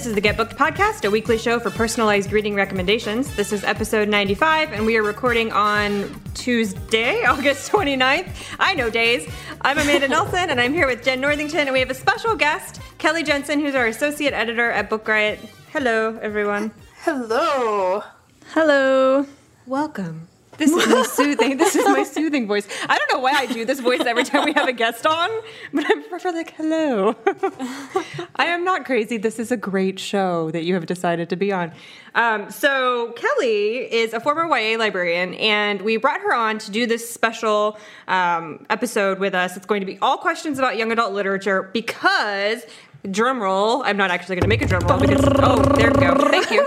This is the Get Booked Podcast, a weekly show for personalized reading recommendations. This is episode 95, and we are recording on Tuesday, August 29th. I know days. I'm Amanda Nelson, and I'm here with Jenn Northington, and we have a special guest, Kelly Jensen, who's our associate editor at Book Riot. Hello, everyone. Hello. Hello. Welcome. This is my soothing. This is my soothing voice. I don't know why I do this voice every time we have a guest on, but I'm prefer like hello. I am not crazy. This is a great show that you have decided to be on. Um, so Kelly is a former YA librarian, and we brought her on to do this special um, episode with us. It's going to be all questions about young adult literature because drum roll. I'm not actually going to make a drum roll because oh, there we go. Thank you.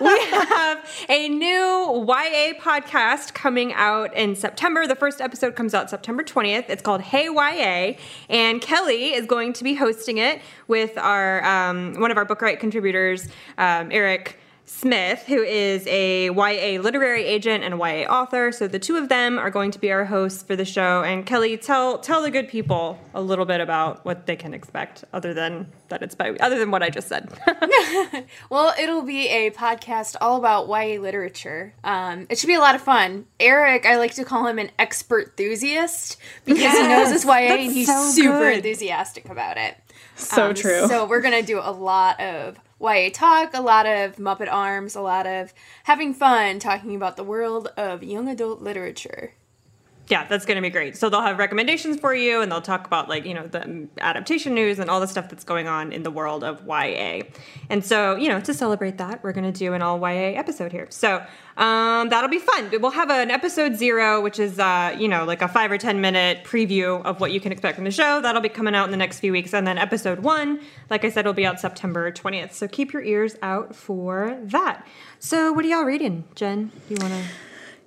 we have a new YA podcast coming out in September. The first episode comes out September 20th. It's called Hey YA, and Kelly is going to be hosting it with our um, one of our Book Riot contributors, um, Eric. Smith, who is a YA literary agent and YA author. So the two of them are going to be our hosts for the show. And Kelly, tell tell the good people a little bit about what they can expect, other than that it's by other than what I just said. well, it'll be a podcast all about YA literature. Um, it should be a lot of fun. Eric, I like to call him an expert enthusiast because yes, he knows his YA and he's so super good. enthusiastic about it. So um, true. So we're gonna do a lot of YA talk, a lot of Muppet Arms, a lot of having fun talking about the world of young adult literature yeah, that's going to be great. So they'll have recommendations for you, and they'll talk about like you know the adaptation news and all the stuff that's going on in the world of YA. And so you know to celebrate that, we're going to do an all YA episode here. So um, that'll be fun. We'll have an episode zero, which is uh, you know like a five or ten minute preview of what you can expect from the show. That'll be coming out in the next few weeks, and then episode one, like I said, will be out September twentieth. So keep your ears out for that. So what are y'all reading, Jenn? Do you want to?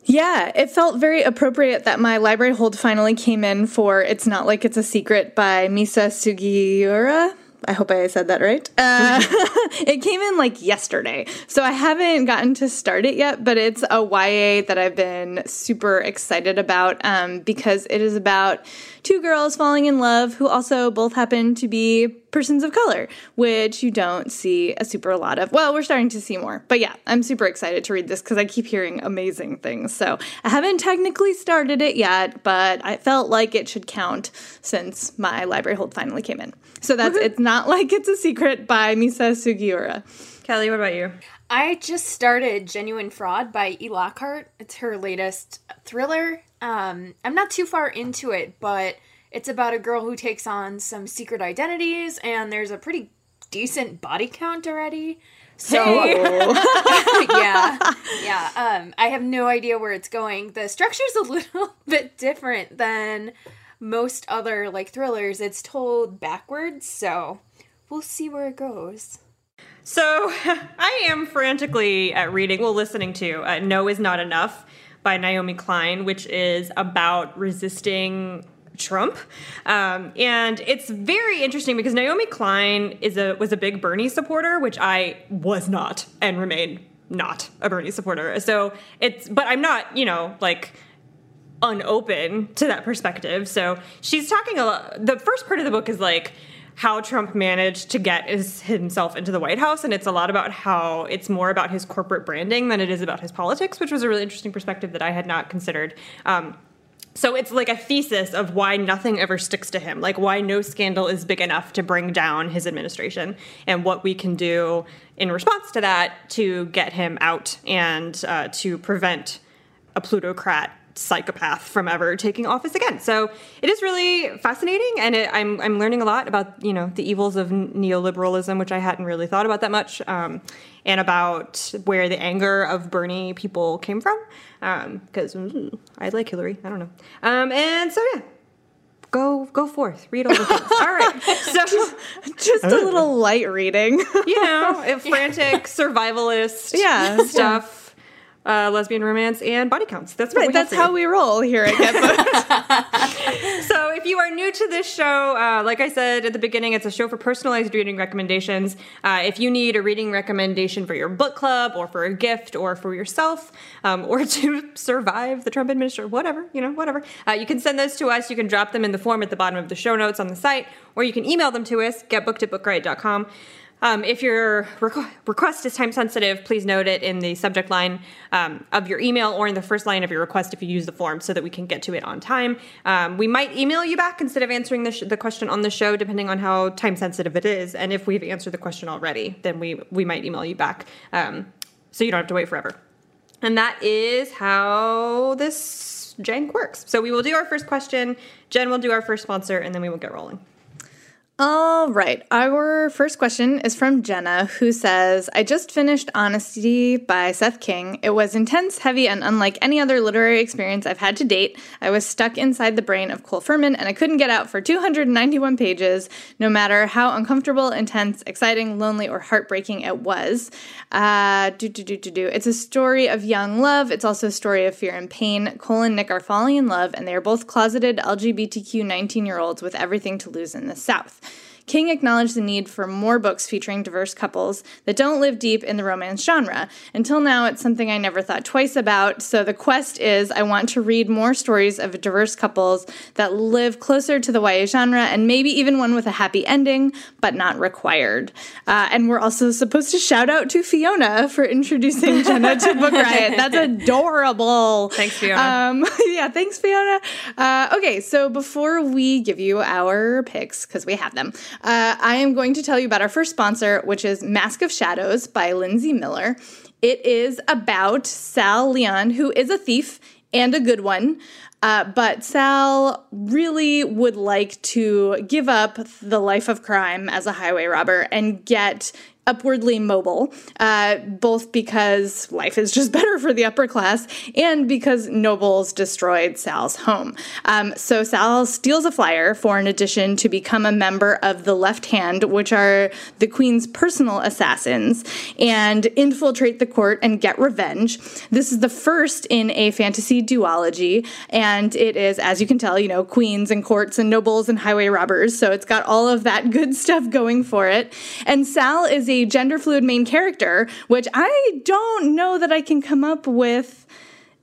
Yeah, it felt very appropriate that my library hold finally came in for It's Not Like It's a Secret by Misa Sugiura. I hope I said that right. Uh, it came in like yesterday. So I haven't gotten to start it yet, but it's a YA that I've been super excited about um, because it is about two girls falling in love who also both happen to be persons of color, which you don't see a super lot of. Well, we're starting to see more. But yeah, I'm super excited to read this because I keep hearing amazing things. So I haven't technically started it yet, but I felt like it should count since my library hold finally came in. So that's It's Not Like It's a Secret by Misa Sugiura. Kelly, what about you? I just started Genuine Fraud by E. Lockhart. It's her latest thriller. Um, I'm not too far into it, but it's about a girl who takes on some secret identities, and there's a pretty decent body count already. So yeah, yeah. Um, I have no idea where it's going. The structure's a little bit different than most other like thrillers. It's told backwards, so we'll see where it goes. So I am frantically at reading, well, listening to uh, No Is Not Enough by Naomi Klein, which is about resisting Trump. Um, and it's very interesting because Naomi Klein is a was a big Bernie supporter, which I was not and remain not a Bernie supporter. So it's but I'm not, you know, like unopen to that perspective. So she's talking a lot the first part of the book is like how Trump managed to get his, himself into the White House. And it's a lot about how it's more about his corporate branding than it is about his politics, which was a really interesting perspective that I had not considered. Um, so it's like a thesis of why nothing ever sticks to him, like why no scandal is big enough to bring down his administration, and what we can do in response to that to get him out and uh, to prevent a plutocrat psychopath from ever taking office again. So it is really fascinating, and it, I'm I'm learning a lot about you know the evils of neoliberalism, which I hadn't really thought about that much, um, and about where the anger of Bernie people came from. Because um, I like Hillary, I don't know. Um, and so yeah, go go forth, read all the things. all right, so Just a little light reading. you know, frantic survivalist, Yeah. stuff. Uh, lesbian romance and body counts. That's what right, that's how we roll here at Get So, if you are new to this show, uh, like I said at the beginning, it's a show for personalized reading recommendations. Uh, if you need a reading recommendation for your book club, or for a gift, or for yourself, um, or to survive the Trump administration, whatever, you know, whatever, uh, you can send those to us. You can drop them in the form at the bottom of the show notes on the site, or you can email them to us, getbooked at bookriot.com. Um, if your requ- request is time sensitive, please note it in the subject line um, of your email or in the first line of your request if you use the form so that we can get to it on time. Um, we might email you back instead of answering the, sh- the question on the show, depending on how time sensitive it is. And if we've answered the question already, then we, we might email you back um, so you don't have to wait forever. And that is how this jank works. So we will do our first question, Jenn will do our first sponsor, and then we will get rolling. All right. Our first question is from Jenna, who says, I just finished Honesty by Seth King. It was intense, heavy, and unlike any other literary experience I've had to date. I was stuck inside the brain of Cole Furman, and I couldn't get out for 291 pages, no matter how uncomfortable, intense, exciting, lonely, or heartbreaking it was. Uh, do, do, do, do, do. It's a story of young love. It's also a story of fear and pain. Cole and Nick are falling in love, and they are both closeted LGBTQ 19 year olds with everything to lose in the South. King acknowledged the need for more books featuring diverse couples that don't live deep in the romance genre. Until now, it's something I never thought twice about. So the quest is I want to read more stories of diverse couples that live closer to the YA genre and maybe even one with a happy ending, but not required. Uh, and we're also supposed to shout out to Fiona for introducing Jenna to Book Riot. That's adorable. Thanks, Fiona. Um, yeah, thanks, Fiona. Uh, okay, so before we give you our picks, because we have them, uh, I am going to tell you about our first sponsor, which is Mask of Shadows by Linsey Miller. It is about Sal Leon, who is a thief and a good one. Uh, but Sal really would like to give up the life of crime as a highway robber and get upwardly mobile, uh, both because life is just better for the upper class and because nobles destroyed Sal's home. Um, so Sal steals a flyer for an audition to become a member of the Left Hand, which are the Queen's personal assassins, and infiltrate the court and get revenge. This is the first in a fantasy duology, and it is, as you can tell, you know, queens and courts and nobles and highway robbers. So it's got all of that good stuff going for it. And Sal is a gender fluid main character, which I don't know that I can come up with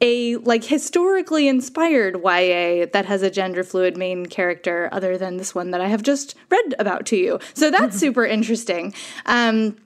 a like historically inspired YA that has a gender fluid main character other than this one that I have just read about to you. So that's super interesting. Um,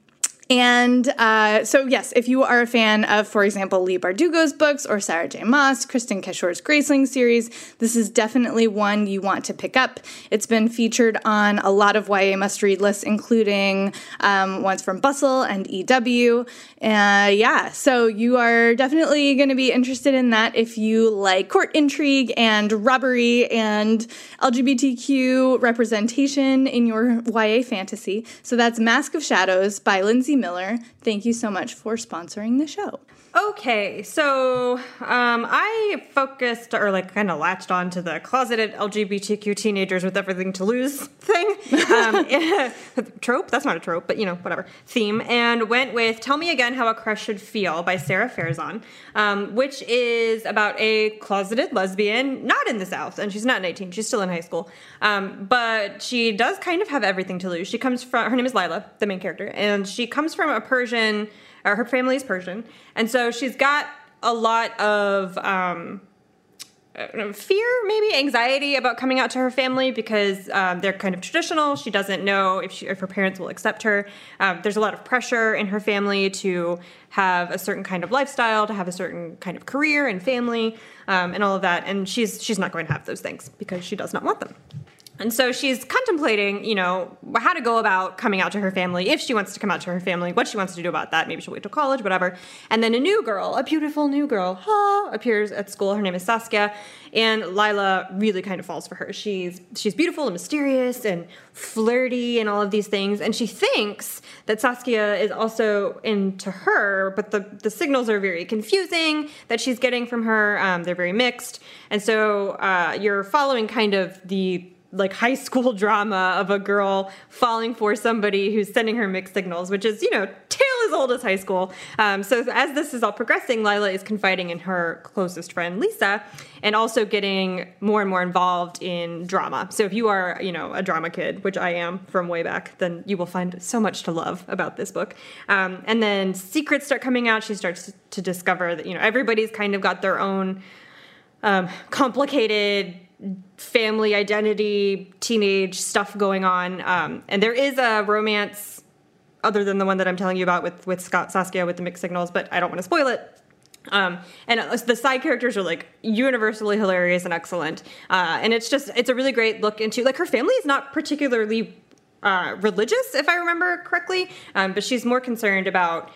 and uh, so, yes, if you are a fan of, for example, Leigh Bardugo's books or Sarah J. Maas, Kristin Cashore's Graceling series, this is definitely one you want to pick up. It's been featured on a lot of YA must read lists, including um, ones from Bustle and EW. Uh, yeah, so you are definitely going to be interested in that if you like court intrigue and robbery and LGBTQ representation in your YA fantasy. So that's Mask of Shadows by Linsey Miller. Thank you so much for sponsoring the show. Okay, so um, I focused or like kind of latched on to the closeted LGBTQ teenagers with everything to lose thing. Um, trope? That's not a trope, but you know, whatever. Theme. And went with Tell Me Again How a Crush Should Feel by Sara Farizan, um, which is about a closeted lesbian, not in the South, and she's not 19, she's still in high school. Um, but she does kind of have everything to lose. She comes from, her name is Lila, the main character, and she comes from a Persian or her family is Persian, and so she's got a lot of um, uh, fear, maybe anxiety about coming out to her family because um, they're kind of traditional. She doesn't know if, she, if her parents will accept her. Um, there's a lot of pressure in her family to have a certain kind of lifestyle, to have a certain kind of career and family, um, and all of that. And she's she's not going to have those things because she does not want them. And so she's contemplating, you know, how to go about coming out to her family, if she wants to come out to her family, what she wants to do about that. Maybe she'll wait till college, whatever. And then a new girl, a beautiful new girl, ha, appears at school. Her name is Saskia, and Lila really kind of falls for her. She's she's beautiful and mysterious and flirty and all of these things, and she thinks that Saskia is also into her, but the the signals are very confusing that she's getting from her. Um, they're very mixed, and so uh, you're following kind of the like high school drama of a girl falling for somebody who's sending her mixed signals, which is, you know, tale as old as high school. Um, so as this is all progressing, Lila is confiding in her closest friend, Lisa, and also getting more and more involved in drama. So if you are, you know, a drama kid, which I am from way back, then you will find so much to love about this book. Um, and then secrets start coming out. She starts to discover that, you know, everybody's kind of got their own um, complicated family identity, teenage stuff going on. Um, and there is a romance other than the one that I'm telling you about with with Scott Saskia with the mixed signals, but I don't want to spoil it. Um, and the side characters are like universally hilarious and excellent. Uh, and it's just it's a really great look into like her family is not particularly uh, religious, if I remember correctly, um, but she's more concerned about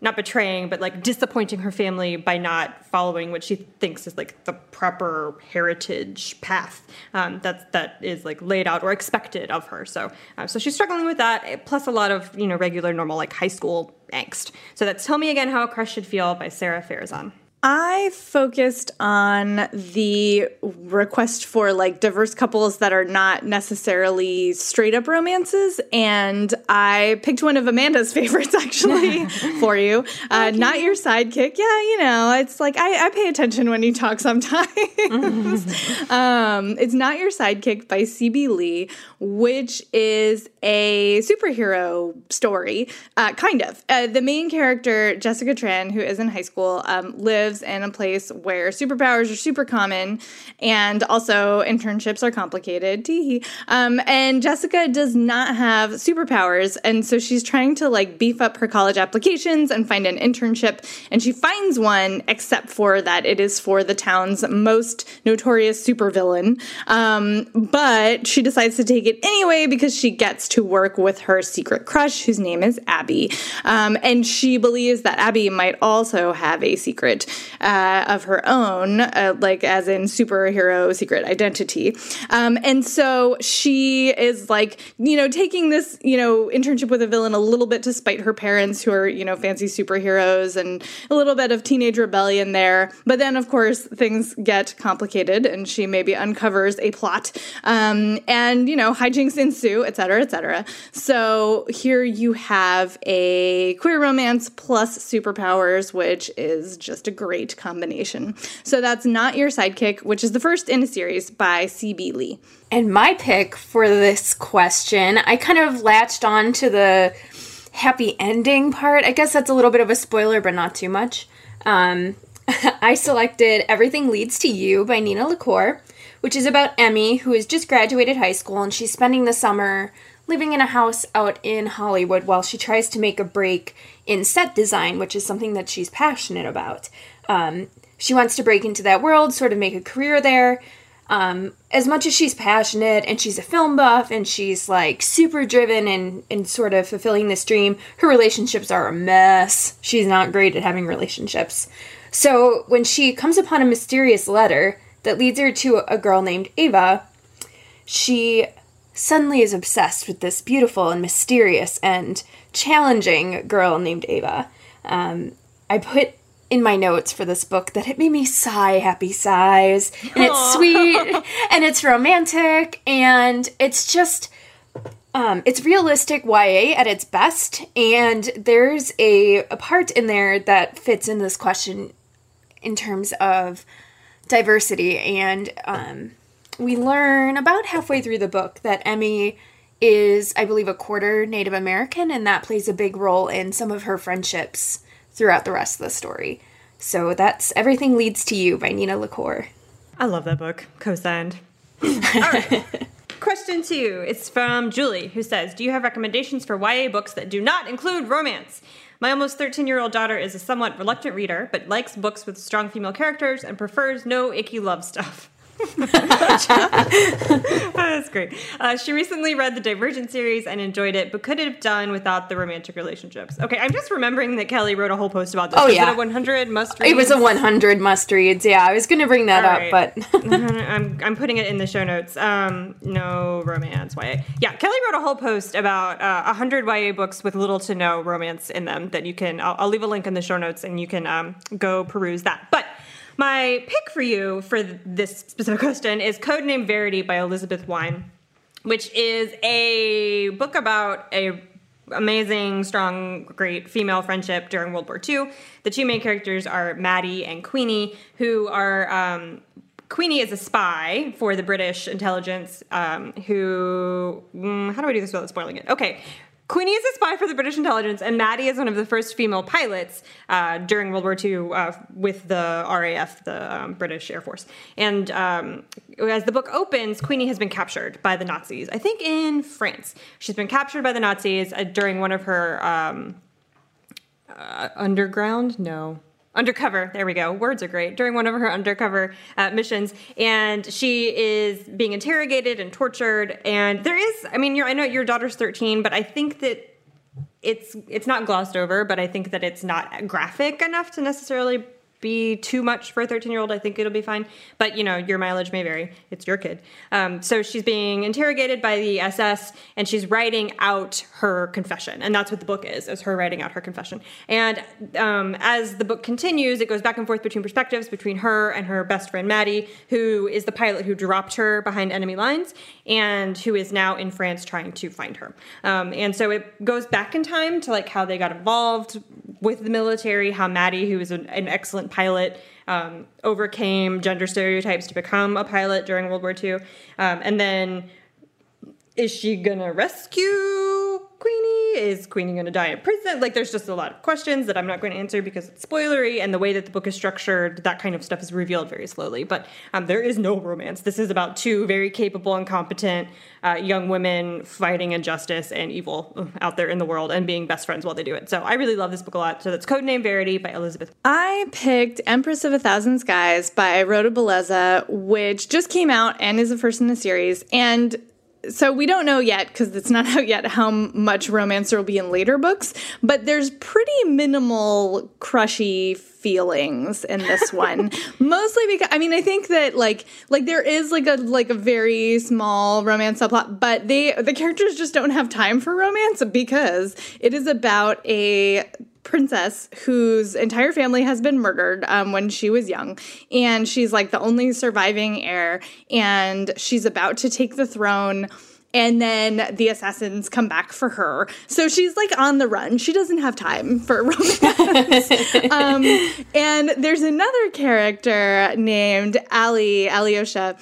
not betraying, but like disappointing her family by not following what she thinks is like the proper heritage path um, that that is like laid out or expected of her. So, uh, so she's struggling with that, plus a lot of you know regular, normal like high school angst. So that's "Tell Me Again How a Crush Should Feel" by Sara Farizan. I focused on the request for like diverse couples that are not necessarily straight up romances, and I picked one of Amanda's favorites actually for you. Uh, not your sidekick. Yeah, you know, it's like I, I pay attention when you talk sometimes. um, it's not your sidekick by C.B. Lee, which is a superhero story, uh, kind of. Uh, the main character, Jessica Tran, who is in high school, um, lives lives in a place where superpowers are super common and also internships are complicated. Um, and Jessica does not have superpowers. And so she's trying to like beef up her college applications and find an internship. And she finds one, except for that it is for the town's most notorious supervillain. Um, but she decides to take it anyway because she gets to work with her secret crush, whose name is Abby. Um, and she believes that Abby might also have a secret uh, of her own, uh, like as in superhero secret identity. Um, and so she is like, you know, taking this, you know, internship with a villain a little bit to spite her parents who are, you know, fancy superheroes and a little bit of teenage rebellion there. But then, of course, things get complicated and she maybe uncovers a plot um, and, you know, hijinks ensue, et cetera, et cetera. So here you have a queer romance plus superpowers, which is just a great great combination. So that's Not Your Sidekick, which is the first in a series by C.B. Lee. And my pick for this question, I kind of latched on to the happy ending part. I guess that's a little bit of a spoiler, but not too much. Um, I selected Everything Leads to You by Nina LaCour, which is about Emmy, who has just graduated high school and she's spending the summer living in a house out in Hollywood while she tries to make a break in set design, which is something that she's passionate about. Um, she wants to break into that world, sort of make a career there. Um, as much as she's passionate and she's a film buff and she's like super driven and, and sort of fulfilling this dream, her relationships are a mess. She's not great at having relationships. So when she comes upon a mysterious letter that leads her to a girl named Ava, she suddenly is obsessed with this beautiful and mysterious and challenging girl named Ava. Um, I put in my notes for this book that it made me sigh happy sighs. And it's sweet and it's romantic and it's just um, it's realistic YA at its best and there's a, a part in there that fits in this question in terms of diversity. And um, we learn about halfway through the book that Emmy is I believe a quarter Native American and that plays a big role in some of her friendships throughout the rest of the story. So that's Everything Leads to You by Nina LaCour. I love that book. Co-signed. All right. Question two. It's from Julie, who says, Do you have recommendations for YA books that do not include romance? My almost 13 year old daughter is a somewhat reluctant reader, but likes books with strong female characters and prefers no icky love stuff. That's great. Uh, she recently read the Divergent series and enjoyed it, but could it have done without the romantic relationships. Okay, I'm just remembering that Kelly wrote a whole post about this. Oh, was yeah. it a 100 must read? It was a 100 must reads. Yeah, I was going to bring that All up, right. but I'm, I'm putting it in the show notes. Um, no romance YA. Yeah, Kelly wrote a whole post about uh, 100 YA books with little to no romance in them that you can, I'll, I'll leave a link in the show notes and you can um, go peruse that. But my pick for you for this specific question is Codename Verity by Elizabeth Wein, which is a book about a amazing, strong, great female friendship during World War II. The two main characters are Maddie and Queenie, who are. Um, Queenie is a spy for the British intelligence. Um, who, mm, how do I do this without spoiling it? Okay, Queenie is a spy for the British intelligence, and Maddie is one of the first female pilots uh, during World War II uh, with the RAF, the um, British Air Force. And um, as the book opens, Queenie has been captured by the Nazis, I think in France. She's been captured by the Nazis uh, during one of her um, uh, underground, no, undercover. There we go. Words are great. During one of her undercover uh, missions. And she is being interrogated and tortured. And there is i mean i know your daughter's 13 but i think that it's it's not glossed over but i think that it's not graphic enough to necessarily be too much for a 13 year old. I think it'll be fine. But, you know, your mileage may vary. It's your kid. Um, so she's being interrogated by the SS and she's writing out her confession. And that's what the book is, is her writing out her confession. And um, as the book continues, it goes back and forth between perspectives between her and her best friend Maddie, who is the pilot who dropped her behind enemy lines and who is now in France trying to find her. Um, and so it goes back in time to like how they got involved with the military, how Maddie, who is an, an excellent pilot, um, overcame gender stereotypes to become a pilot during World War II. Um, and then is she gonna rescue Queenie? Is Queenie gonna die in prison? Like, there's just a lot of questions that I'm not going to answer because it's spoilery, and the way that the book is structured, that kind of stuff is revealed very slowly. But um, there is no romance. This is about two very capable and competent uh, young women fighting injustice and evil out there in the world and being best friends while they do it. So I really love this book a lot. So that's Codename Verity by Elizabeth. I picked Empress of a Thousand Skies by Rhoda Belleza, which just came out and is the first in the series. And so we don't know yet because it's not out yet how much romance there will be in later books but there's pretty minimal crushy feelings in this one. Mostly because i mean i think that like like there is like a like a very small romance subplot but they the characters just don't have time for romance because it is about a princess whose entire family has been murdered um, when she was young. And she's like the only surviving heir. And she's about to take the throne. And then the assassins come back for her. So she's like on the run. She doesn't have time for romance. um, and there's another character named Ali, Alyosha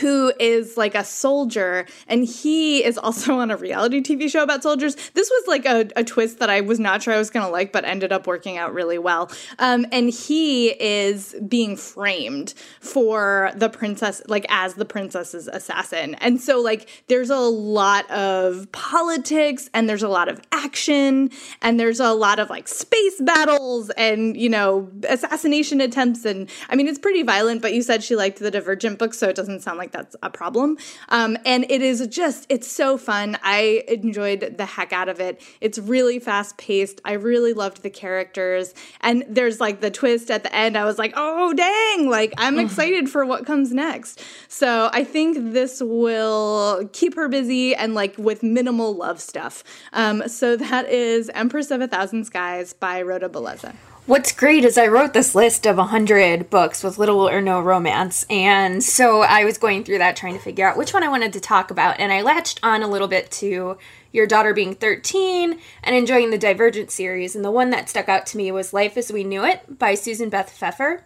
who is like a soldier and he is also on a reality TV show about soldiers. This was like a, a twist that I was not sure I was going to like, but ended up working out really well. Um, and he is being framed for the princess, like as the princess's assassin. And so, like, there's a lot of politics and there's a lot of action and there's a lot of like space battles and, you know, assassination attempts. And I mean, it's pretty violent, but you said she liked the Divergent book, so it doesn't sound like that's a problem. Um, and it is just, it's so fun. I enjoyed the heck out of it. It's really fast paced. I really loved the characters. And there's like the twist at the end. I was like, oh, dang, like I'm excited for what comes next. So I think this will keep her busy and like with minimal love stuff. Um, so that is Empress of a Thousand Skies by Rhoda Belleza. What's great is I wrote this list of 100 books with little or no romance. And so I was going through that trying to figure out which one I wanted to talk about. And I latched on a little bit to your daughter being 13 and enjoying the Divergent series. And the one that stuck out to me was Life as We Knew It by Susan Beth Pfeffer.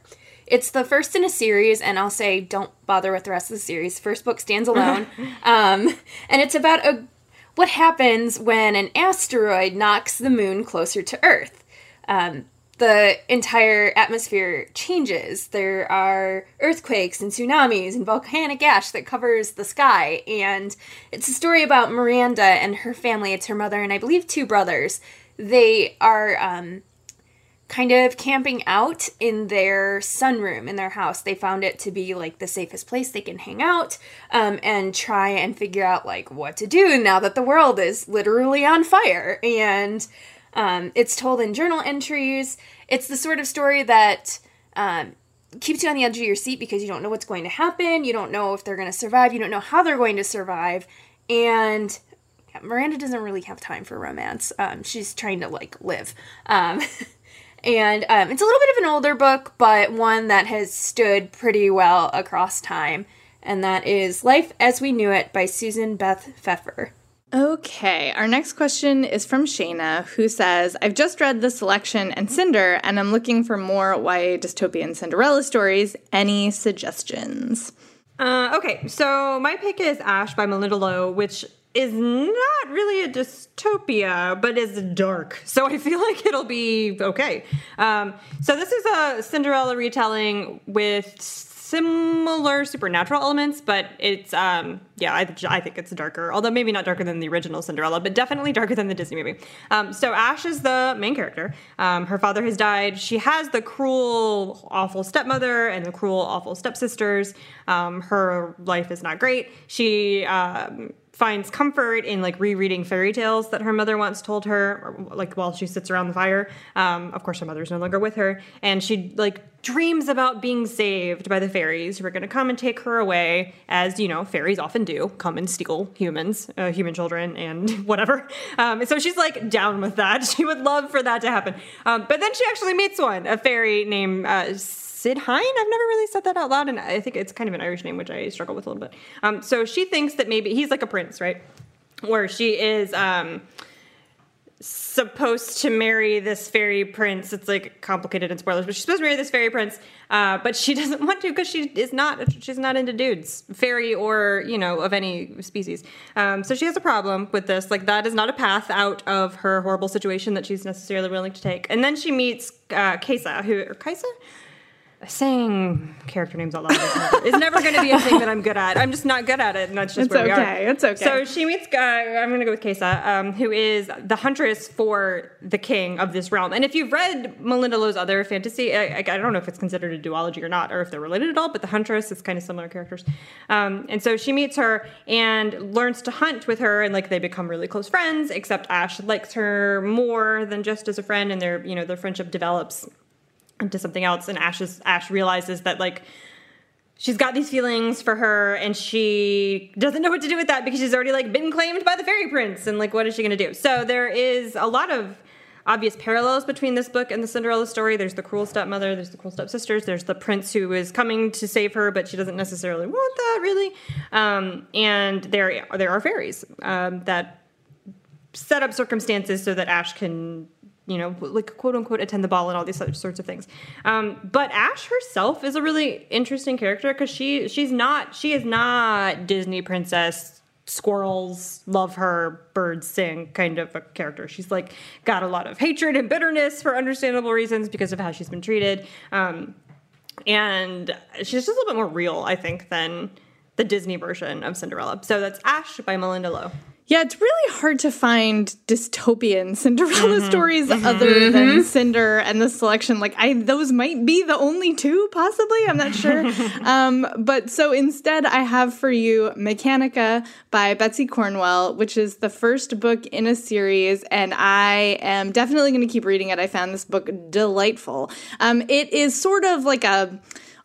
It's the first in a series, and I'll say don't bother with the rest of the series. First book stands alone. um, and it's about a what happens when an asteroid knocks the moon closer to Earth. Um, the entire atmosphere changes. There are earthquakes and tsunamis and volcanic ash that covers the sky. And it's a story about Miranda and her family. It's her mother and I believe two brothers. They are um, kind of camping out in their sunroom in their house. They found it to be like the safest place they can hang out um, and try and figure out like what to do now that the world is literally on fire. And um, it's told in journal entries. It's the sort of story that um, keeps you on the edge of your seat because you don't know what's going to happen. You don't know if they're going to survive. You don't know how they're going to survive. And Miranda doesn't really have time for romance. Um, she's trying to like live. Um, And um, it's a little bit of an older book, but one that has stood pretty well across time. And that is Life as We Knew It by Susan Beth Pfeffer. Okay, our next question is from Shayna, who says, I've just read The Selection and Cinder, and I'm looking for more YA dystopian Cinderella stories. Any suggestions? Uh, okay, so my pick is Ash by Malinda Lo, which is not really a dystopia, but is dark. So I feel like it'll be okay. Um, so this is a Cinderella retelling with similar supernatural elements, but it's um yeah, I, I think it's darker. Although maybe not darker than the original Cinderella, but definitely darker than the Disney movie. Um, so Ash is the main character. Um, her father has died. She has the cruel, awful stepmother and the cruel, awful stepsisters. Um, her life is not great. She um, finds comfort in like rereading fairy tales that her mother once told her, or, like while she sits around the fire. Um, of course, her mother's no longer with her, and she like dreams about being saved by the fairies who are going to come and take her away, as you know, fairies often do, come and steal humans, uh, human children, and whatever. Um, so she's like down with that. She would love for that to happen. Um, but then she actually meets one, a fairy named. Uh, Sidhean. I've never really said that out loud, and I think it's kind of an Irish name, which I struggle with a little bit. Um, so she thinks that maybe he's like a prince, right? Where she is um, supposed to marry this fairy prince. It's like complicated and spoilers, but she's supposed to marry this fairy prince, uh, but she doesn't want to because she is not. She's not into dudes, fairy or you know of any species. Um, so she has a problem with this. Like that is not a path out of her horrible situation that she's necessarily willing to take. And then she meets uh, who or Kaisa saying character names out loud is never, going to be a thing that I'm good at. I'm just not good at it, and that's just It's where we are. okay, it's okay. So she meets. Uh, I'm going to go with Kesa, um, who is the huntress for the king of this realm. And if you've read Malinda Lo's other fantasy, I, I, I don't know if it's considered a duology or not, or if they're related at all. But the huntress is kind of similar characters. Um, and so she meets her and learns to hunt with her, and like they become really close friends. Except Ash likes her more than just as a friend, and their you know their friendship develops into something else and ash is, ash realizes that like she's got these feelings for her and she doesn't know what to do with that because she's already like been claimed by the fairy prince and like what is she going to do? So there is a lot of obvious parallels between this book and the cinderella story. There's the cruel stepmother there's the cruel stepsisters there's the prince who is coming to save her but she doesn't necessarily want that really. Um, and there there are fairies um, that set up circumstances so that ash can you know, like quote unquote attend the ball and all these other sorts of things. Um, but Ash herself is a really interesting character because she she's not she is not Disney princess squirrels love her birds sing kind of a character. She's like got a lot of hatred and bitterness for understandable reasons because of how she's been treated. Um, and she's just a little bit more real i think than the disney version of cinderella. So that's ash by Malinda Lo Yeah, it's really hard to find dystopian Cinderella stories other than Cinder and the selection. Like, I those might be the only two, possibly. I'm not sure. um, but so instead, I have for you Mechanica by Betsy Cornwell, which is the first book in a series, and I am definitely going to keep reading it. I found this book delightful. Um, it is sort of like a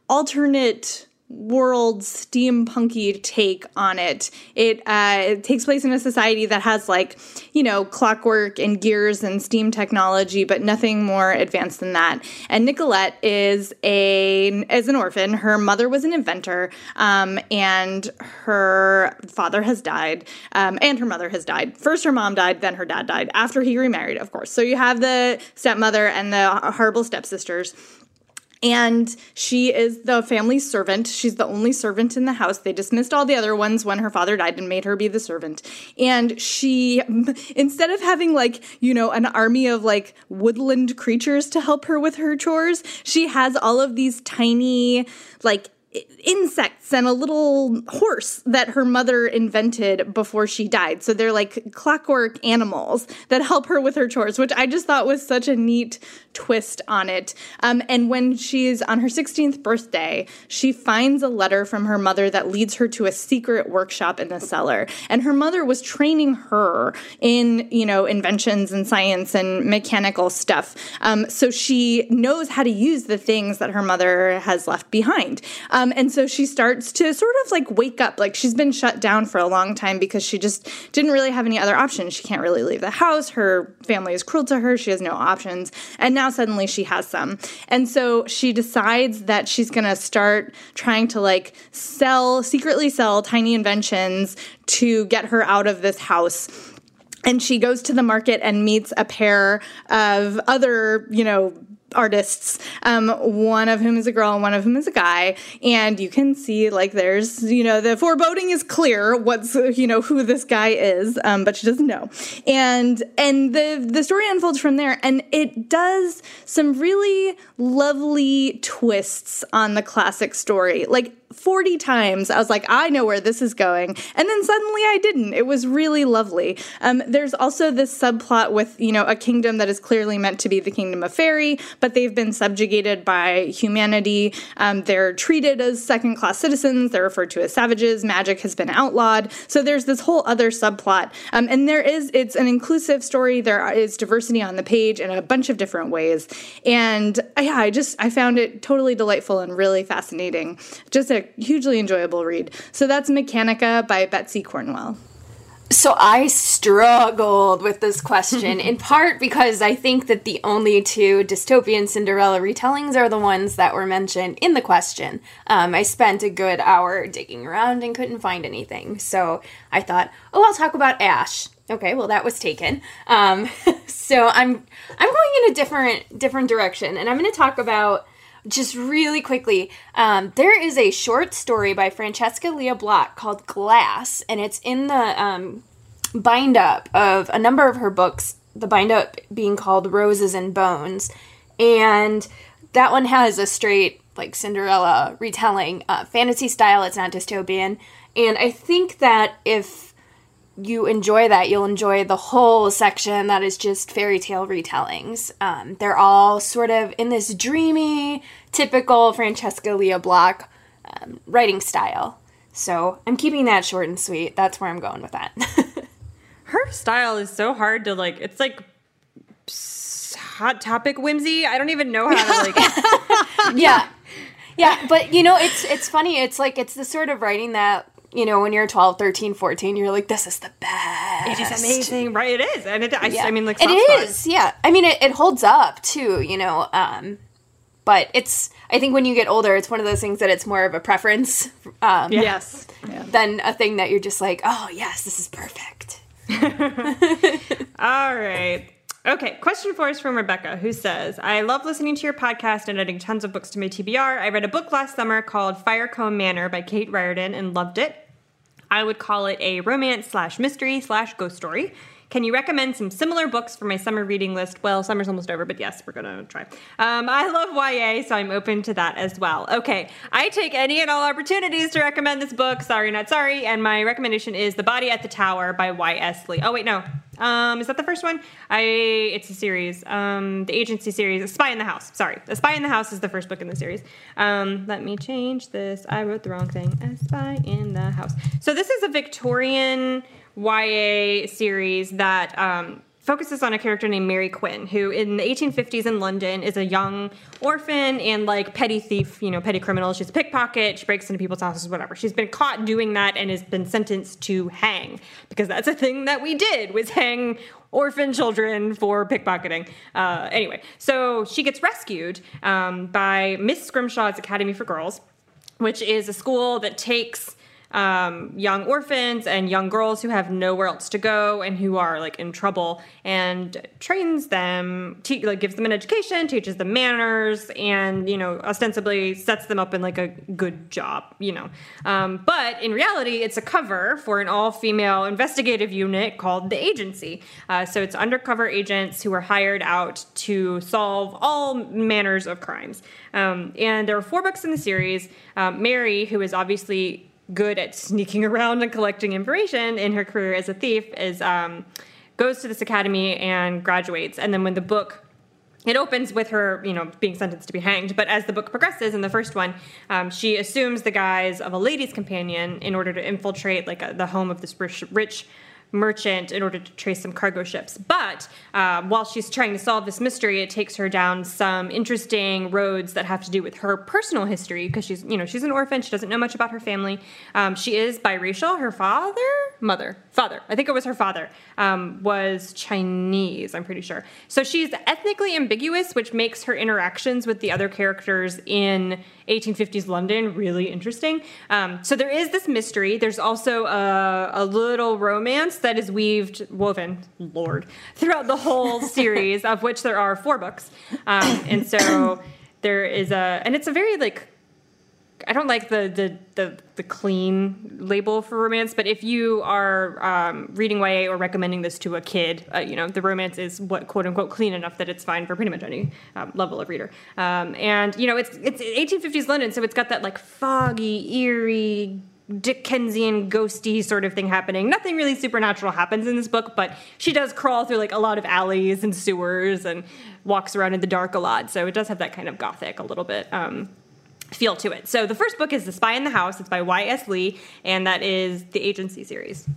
alternate world steampunky take on it. It, uh, it takes place in a society that has like you know clockwork and gears and steam technology, but nothing more advanced than that. And Nicolette is a is an orphan. Her mother was an inventor, um, and her father has died, um, and her mother has died. First, her mom died, then her dad died. After he remarried, of course. So you have the stepmother and the horrible stepsisters and she is the family's servant. She's the only servant in the house. They dismissed all the other ones when her father died and made her be the servant. And she, instead of having like, you know, an army of like woodland creatures to help her with her chores, she has all of these tiny, like, insects and a little horse that her mother invented before she died. So they're like clockwork animals that help her with her chores, which I just thought was such a neat twist on it. Um, and when she's on her 16th birthday, she finds a letter from her mother that leads her to a secret workshop in the cellar. And her mother was training her in, you know, inventions and science and mechanical stuff. Um, so she knows how to use the things that her mother has left behind. Um, and so she starts to sort of like wake up. Like she's been shut down for a long time because she just didn't really have any other options. She can't really leave the house. Her family is cruel to her. She has no options. And now suddenly she has some. And so she decides that she's going to start trying to like sell, secretly sell tiny inventions to get her out of this house and she goes to the market and meets a pair of other, you know, artists, um, one of whom is a girl and one of whom is a guy. And you can see like there's, you know, the foreboding is clear what's, you know, who this guy is, um, but she doesn't know. And and the the story unfolds from there, and it does some really lovely twists on the classic story. Like 40 times I was like, I know where this is going. And then suddenly I didn't. It was really lovely. Um, there's also this subplot with, you know, a kingdom that is clearly meant to be the kingdom of fairy, but they've been subjugated by humanity. Um, they're treated as second class citizens. They're referred to as savages. Magic has been outlawed. So there's this whole other subplot. Um, and there is, it's an inclusive story. There is diversity on the page in a bunch of different ways. And yeah, I just, I found it totally delightful and really fascinating. Just a hugely enjoyable read. So that's Mechanica by Betsy Cornwell. So I struggled with this question in part because I think that the only two dystopian Cinderella retellings are the ones that were mentioned in the question. Um, I spent a good hour digging around and couldn't find anything. So I thought, oh, I'll talk about Ash. Okay, well that was taken. Um, so I'm I'm going in a different different direction, and I'm going to talk about just really quickly, um, there is a short story by Francesca Lia Block called Glass, and it's in the um, bind up of a number of her books, the bind up being called Roses and Bones. And that one has a straight, like, Cinderella retelling, uh, fantasy style, it's not dystopian. And I think that if you enjoy that, you'll enjoy the whole section that is just fairy tale retellings. Um, they're all sort of in this dreamy, typical Francesca Lia Block um, writing style. So I'm keeping that short and sweet. That's where I'm going with that. Her style is so hard to like. It's like hot topic whimsy. I don't even know how to like. yeah, yeah, but you know, it's it's funny. It's like it's the sort of writing that you know, when you're 12, 13, 14, you're like, this is the best. It is amazing, right? It is, and it. I, Yeah. I mean, like it is. Soft yeah. I mean, it, it holds up too, you know. Um, but it's, I think when you get older, it's one of those things that it's more of a preference um, Yes. than a thing that you're just like, oh yes, this is perfect. All right. Okay, question four is from Rebecca, who says, I love listening to your podcast and adding tons of books to my TBR. I read a book last summer called Fiercombe Manor by Kate Riordan and loved it. I would call it a romance slash mystery slash ghost story. Can you recommend some similar books for my summer reading list? Well, summer's almost over, but yes, we're gonna try. Um, I love YA, so I'm open to that as well. Okay, I take any and all opportunities to recommend this book. Sorry, not sorry. And my recommendation is The Body at the Tower by Y.S. Lee. Oh wait, no. Um, is that the first one? I it's a series. Um, the agency series, A Spy in the House. Sorry, A Spy in the House is the first book in the series. Um, let me change this. I wrote the wrong thing. A Spy in the House. So this is a Victorian YA series that um, focuses on a character named Mary Quinn, who in the 1850s in London is a young orphan and like petty thief, you know, petty criminal. She's a pickpocket. She breaks into people's houses, whatever. She's been caught doing that and has been sentenced to hang because that's a thing that we did was hang orphan children for pickpocketing. Uh, anyway, so she gets rescued um, by Miss Scrimshaw's Academy for Girls, which is a school that takes um, young orphans and young girls who have nowhere else to go and who are like in trouble and trains them te- like gives them an education teaches them manners and you know ostensibly sets them up in like a good job you know. Um, but in reality it's a cover for an all-female investigative unit called the agency. Uh, so it's undercover agents who are hired out to solve all manners of crimes. Um, and there are four books in the series. Um, mary who is obviously good at sneaking around and collecting information in her career as a thief is um, goes to this academy and graduates. And then when the book it opens with her you know being sentenced to be hanged. But as the book progresses in the first one um, she assumes the guise of a lady's companion in order to infiltrate like a, the home of this rich, rich merchant in order to trace some cargo ships. But um, while she's trying to solve this mystery, it takes her down some interesting roads that have to do with her personal history because she's, you know, she's an orphan. She doesn't know much about her family. Um, she is biracial. Her father, mother, father, I think it was her father, um, was Chinese. I'm pretty sure. So she's ethnically ambiguous, which makes her interactions with the other characters in 1850s London really interesting. Um, so there is this mystery. There's also a, a, little romance that is weaved, woven, Lord, throughout the whole series, of which there are four books. Um, and so there is a, and it's a very like I don't like the, the the the, clean label for romance, but if you are um, reading YA or recommending this to a kid, uh, you know the romance is what quote unquote clean enough that it's fine for pretty much any um, level of reader. Um, and you know it's it's 1850s London, so it's got that like foggy, eerie. Dickensian ghosty sort of thing happening. Nothing really supernatural happens in this book, but she does crawl through like a lot of alleys and sewers and walks around in the dark a lot. So it does have that kind of gothic a little bit. Um, feel to it. So the first book is The Spy in the House. It's by Y.S. Lee, and that is the Agency series.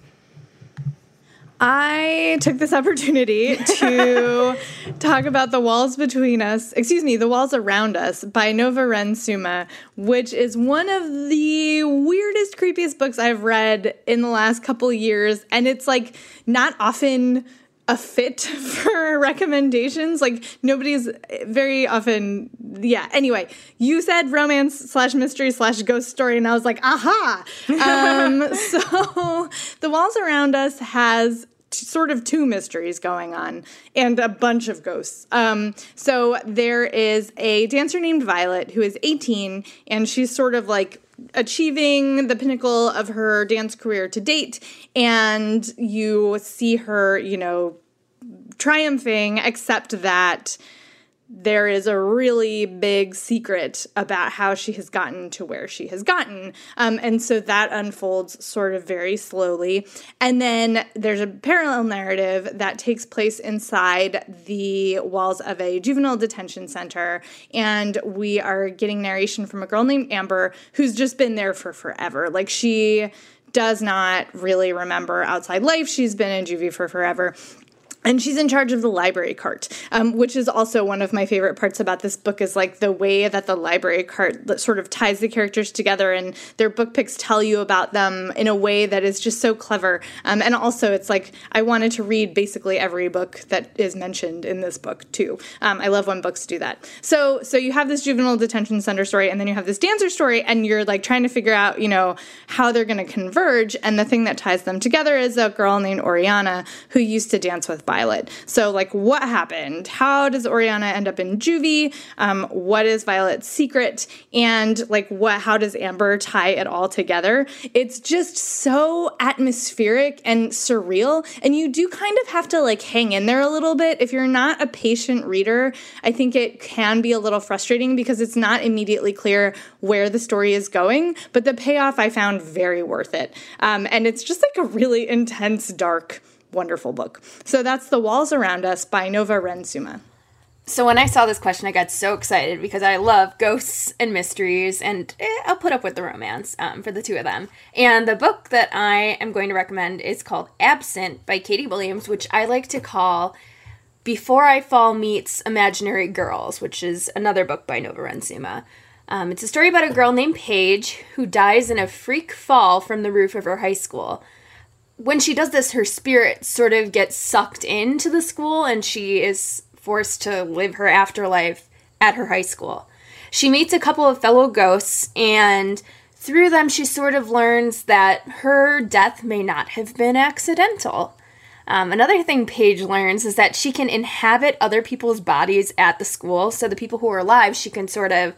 I took this opportunity to talk about The Walls Between Us, excuse me, The Walls Around Us by Nova Ren Suma, which is one of the weirdest, creepiest books I've read in the last couple years. And it's like not often a fit for recommendations. Like nobody's very often. Yeah. Anyway, you said romance slash mystery slash ghost story, and I was like, aha. Um, so the walls around us has sort of two mysteries going on and a bunch of ghosts. Um, so there is a dancer named Violet who is 18 and she's sort of like achieving the pinnacle of her dance career to date and you see her you know triumphing except that there is a really big secret about how she has gotten to where she has gotten. Um, and so that unfolds sort of very slowly. And then there's a parallel narrative that takes place inside the walls of a juvenile detention center. And we are getting narration from a girl named Amber who's just been there for forever. Like she does not really remember outside life. She's been in juvie for forever and she's in charge of the library cart um, which is also one of my favorite parts about this book is like the way that the library cart sort of ties the characters together and their book picks tell you about them in a way that is just so clever. Um, and also it's like i wanted to read basically every book that is mentioned in this book too. Um, i love when books do that. So so you have this juvenile detention center story and then you have this dancer story and you're like trying to figure out you know how they're going to converge. And the thing that ties them together is a girl named oriana who used to dance with Violet. So, like, what happened? How does Oriana end up in juvie? Um, what is Violet's secret? And like, what? How does Amber tie it all together? It's just so atmospheric and surreal, and you do kind of have to like hang in there a little bit. If you're not a patient reader, I think it can be a little frustrating because it's not immediately clear where the story is going. But the payoff I found very worth it, um, and it's just like a really intense, dark wonderful book. So that's The Walls Around Us by Nova Ren Suma. So when I saw this question, I got so excited because I love ghosts and mysteries, and eh, I'll put up with the romance um, for the two of them. And the book that I am going to recommend is called Absent by Katie Williams, which I like to call Before I Fall Meets Imaginary Girls, which is another book by Nova Ren Suma. Um, it's a story about a girl named Paige who dies in a freak fall from the roof of her high school when she does this, her spirit sort of gets sucked into the school and she is forced to live her afterlife at her high school. She meets a couple of fellow ghosts, and through them, she sort of learns that her death may not have been accidental. Um, another thing Paige learns is that she can inhabit other people's bodies at the school. So the people who are alive, she can sort of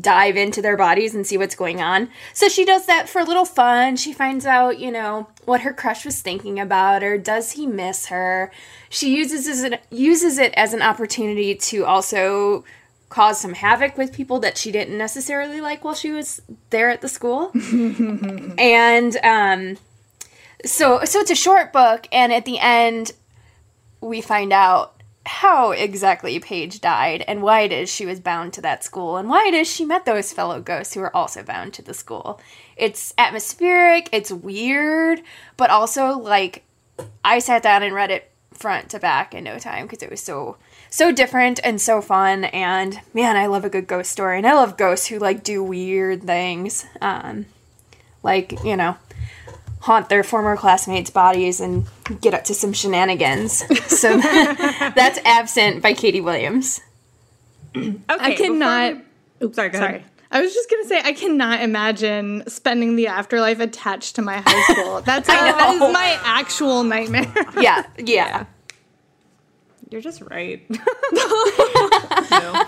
dive into their bodies and see what's going on. So she does that for a little fun. She finds out, you know, what her crush was thinking about or does he miss her. She uses it uses it as an opportunity to also cause some havoc with people that she didn't necessarily like while she was there at the school. and um so so it's a short book and at the end we find out how exactly Paige died and why it is she was bound to that school and why it is she met those fellow ghosts who are also bound to the school. It's atmospheric, it's weird, but also like I sat down and read it front to back in no time because it was so so different and so fun and man i love a good ghost story and i love ghosts who like do weird things um like you know haunt their former classmates bodies and get up to some shenanigans so that's absent by katie williams Okay, I cannot. before we- sorry, go Sorry. ahead. I was just gonna say I cannot imagine spending the afterlife attached to my high school. That's that is my actual nightmare. yeah yeah You're just right. No.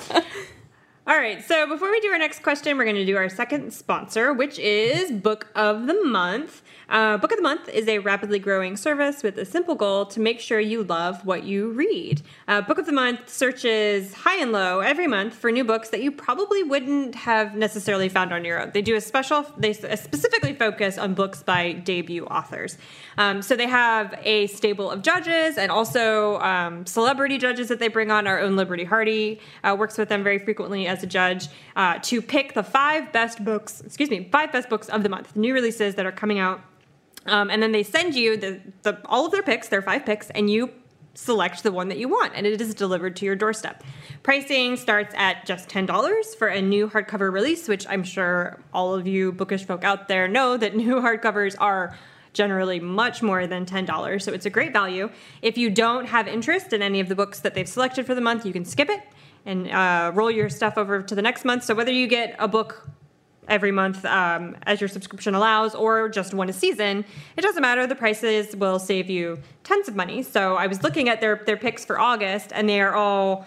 Right, so before we do our next question, we're going to do our second sponsor, which is Book of the Month. Uh, Book of the Month is a rapidly growing service with a simple goal to make sure you love what you read. Uh, Book of the Month searches high and low every month for new books that you probably wouldn't have necessarily found on your own. They do a special, they specifically focus on books by debut authors. Um, so they have a stable of judges and also um, celebrity judges that they bring on. Our own Liberty Hardy uh, works with them very frequently as a judge uh, to pick the five best books, excuse me, five best books of the month, new releases that are coming out. Um, and then they send you the, the all of their picks, their five picks, and you select the one that you want, and it is delivered to your doorstep. Pricing starts at just ten dollars for a new hardcover release, which I'm sure all of you bookish folk out there know that new hardcovers are generally much more than $10 so it's a great value if you don't have interest in any of the books that they've selected for the month you can skip it and uh, roll your stuff over to the next month so whether you get a book every month um, as your subscription allows, or just one a season. It doesn't matter. The prices will save you tons of money. So I was looking at their their picks for August, and they are all.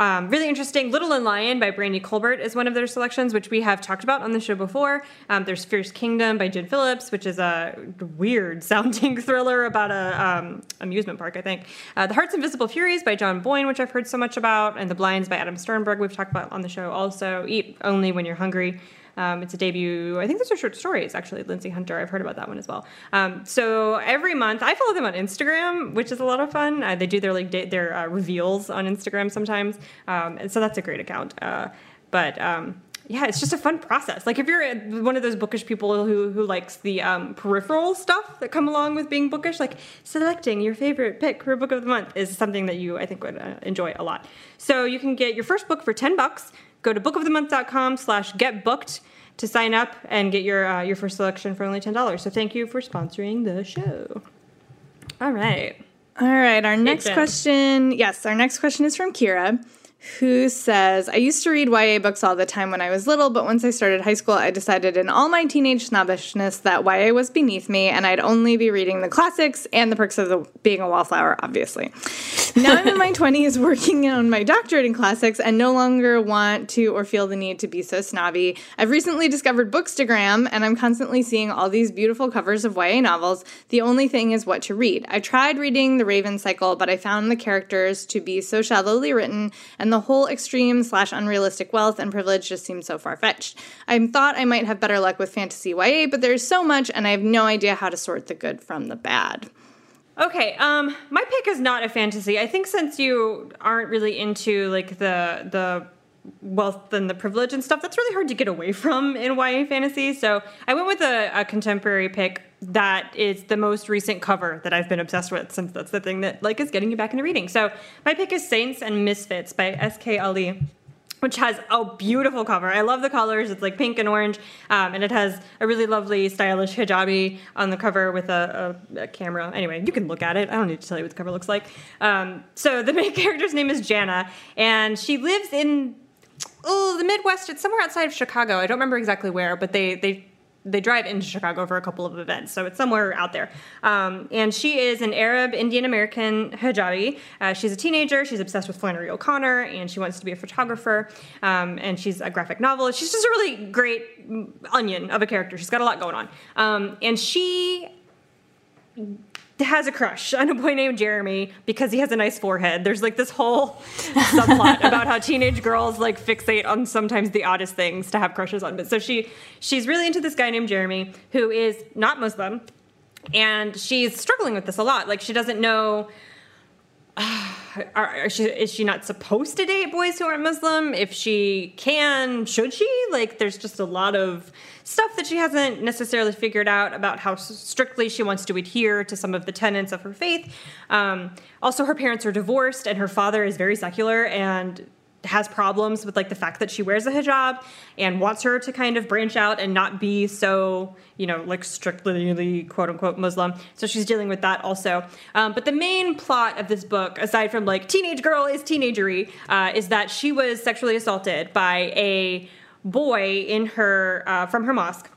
Um, really interesting. Little and Lion by Brandy Colbert is one of their selections, which we have talked about on the show before. Um, there's Fierce Kingdom by Gin Phillips, which is a weird sounding thriller about a um, amusement park, I think. Uh, the Heart's Invisible Furies by John Boyne, which I've heard so much about, and The Blinds by Adam Sternbergh, we've talked about on the show also. Eat Only When You're Hungry. Um, it's a debut. I think those are short stories, actually. Lindsay Hunter. I've heard about that one as well. Um, so every month, I follow them on Instagram, which is a lot of fun. Uh, they do their like da- their uh, reveals on Instagram sometimes, um, and so that's a great account. Uh, but um, yeah, it's just a fun process. Like if you're one of those bookish people who who likes the um, peripheral stuff that come along with being bookish, like selecting your favorite pick for book of the month is something that you I think would uh, enjoy a lot. So you can get your first book for ten bucks. Go to bookofthemonth.com slash get booked to sign up and get your uh, your first selection for only ten dollars. So thank you for sponsoring the show. All right. All right, our next question. Yes, our next question is from Kira, who says, I used to read YA books all the time when I was little, but once I started high school, I decided in all my teenage snobbishness that YA was beneath me and I'd only be reading the classics and the perks of the, being a wallflower, obviously. Now I'm in my 20s working on my doctorate in classics and no longer want to or feel the need to be so snobby. I've recently discovered Bookstagram and I'm constantly seeing all these beautiful covers of YA novels. The only thing is what to read. I tried reading The Raven Cycle, but I found the characters to be so shallowly written and the whole extreme slash unrealistic wealth and privilege just seemed so far fetched. I thought I might have better luck with fantasy YA, but there's so much and I have no idea how to sort the good from the bad. Okay, um, my pick is not a fantasy. I think since you aren't really into like the the wealth and the privilege and stuff, that's really hard to get away from in YA fantasy. So I went with a, a contemporary pick that is the most recent cover that I've been obsessed with since that's the thing that like is getting you back into reading. So my pick is Saints and Misfits by S.K. Ali which has a beautiful cover. I love the colors. It's like pink and orange, um, and it has a really lovely, stylish hijabi on the cover with a, a, a, camera. Anyway, you can look at it. I don't need to tell you what the cover looks like. Um, so the main character's name is Jana, and she lives in oh the Midwest. It's somewhere outside of Chicago. I don't remember exactly where, but they they they drive into Chicago for a couple of events, so it's somewhere out there. Um, and she is an Arab Indian American hijabi. Uh, she's a teenager. She's obsessed with Flannery O'Connor, and she wants to be a photographer. Um, and she's a graphic novelist. She's just a really great onion of a character. She's got a lot going on. Um, and she has a crush on a boy named Jeremy because he has a nice forehead. There's like this whole subplot about how teenage girls like fixate on sometimes the oddest things to have crushes on. But so she she's really into this guy named Jeremy who is not Muslim and she's struggling with this a lot. Like she doesn't know are, are she, is she not supposed to date boys who aren't Muslim? If she can, should she? Like, there's just a lot of stuff that she hasn't necessarily figured out about how strictly she wants to adhere to some of the tenets of her faith. Um, also, her parents are divorced, and her father is very secular and has problems with like the fact that she wears a hijab and wants her to kind of branch out and not be so you know like strictly quote unquote muslim. So she's dealing with that also. Um, but the main plot of this book aside from like teenage girl is teenagery uh, is that she was sexually assaulted by a boy in her uh, from her mosque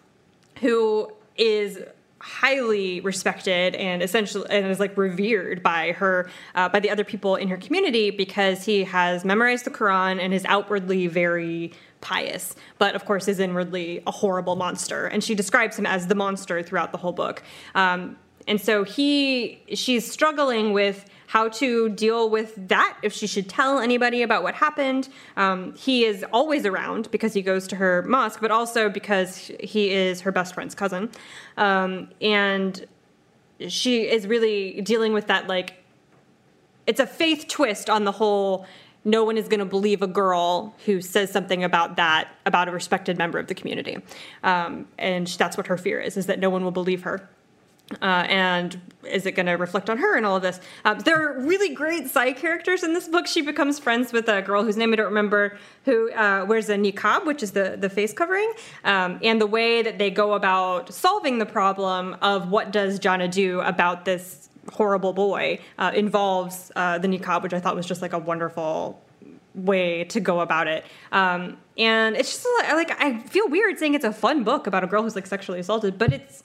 who is highly respected and essentially and is like revered by her uh, by the other people in her community because he has memorized the quran and is outwardly very pious but of course is inwardly a horrible monster. And she describes him as the monster throughout the whole book. Um, and so he she's struggling with how to deal with that, if she should tell anybody about what happened. Um, he is always around because he goes to her mosque, but also because he is her best friend's cousin. Um, and she is really dealing with that, like, it's a faith twist on the whole no one is going to believe a girl who says something about that about a respected member of the community um, and that's what her fear is is that no one will believe her uh, and is it going to reflect on her and all of this? Uh, there are really great side characters in this book. She becomes friends with a girl whose name I don't remember, who uh, wears a niqab, which is the, the face covering, um, and the way that they go about solving the problem of what does Jana do about this horrible boy uh, involves uh, the niqab, which I thought was just like a wonderful way to go about it. Um, and it's just like I feel weird saying it's a fun book about a girl who's like sexually assaulted, but it's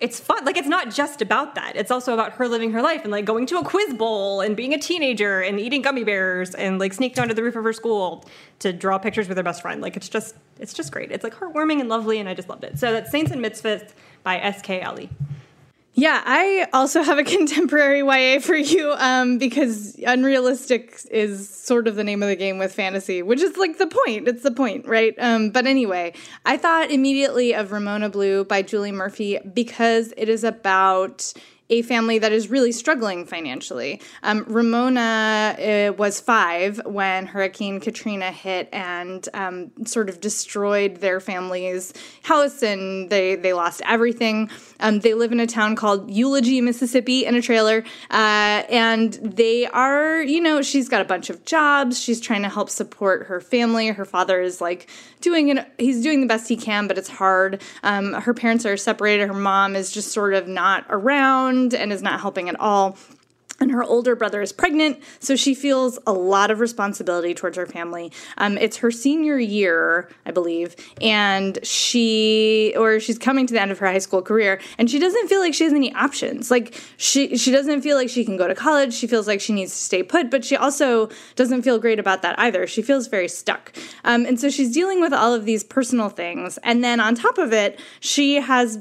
it's fun. Like it's not just about that. It's also about her living her life and like going to a quiz bowl and being a teenager and eating gummy bears and like sneaking onto the roof of her school to draw pictures with her best friend. Like it's just it's just great. It's like heartwarming and lovely and I just loved it. So that's Saints and Misfits by S.K. Ali. Yeah, I also have a contemporary YA for you um, because unrealistic is sort of the name of the game with fantasy, which is like the point. It's the point, right? Um, but anyway, I thought immediately of Ramona Blue by Julie Murphy because it is about a family that is really struggling financially. Um, Ramona uh, was five when Hurricane Katrina hit and um, sort of destroyed their family's house, and they they lost everything. Um, they live in a town called Eulogy, Mississippi, in a trailer, uh, and they are, you know, she's got a bunch of jobs. She's trying to help support her family. Her father is like doing it; he's doing the best he can, but it's hard. Um, her parents are separated. Her mom is just sort of not around and is not helping at all and her older brother is pregnant, so she feels a lot of responsibility towards her family. Um, it's her senior year, I believe, and she or she's coming to the end of her high school career, and she doesn't feel like she has any options. Like she she doesn't feel like she can go to college. She feels like she needs to stay put, but she also doesn't feel great about that either. She feels very stuck, um, and so she's dealing with all of these personal things, and then on top of it, she has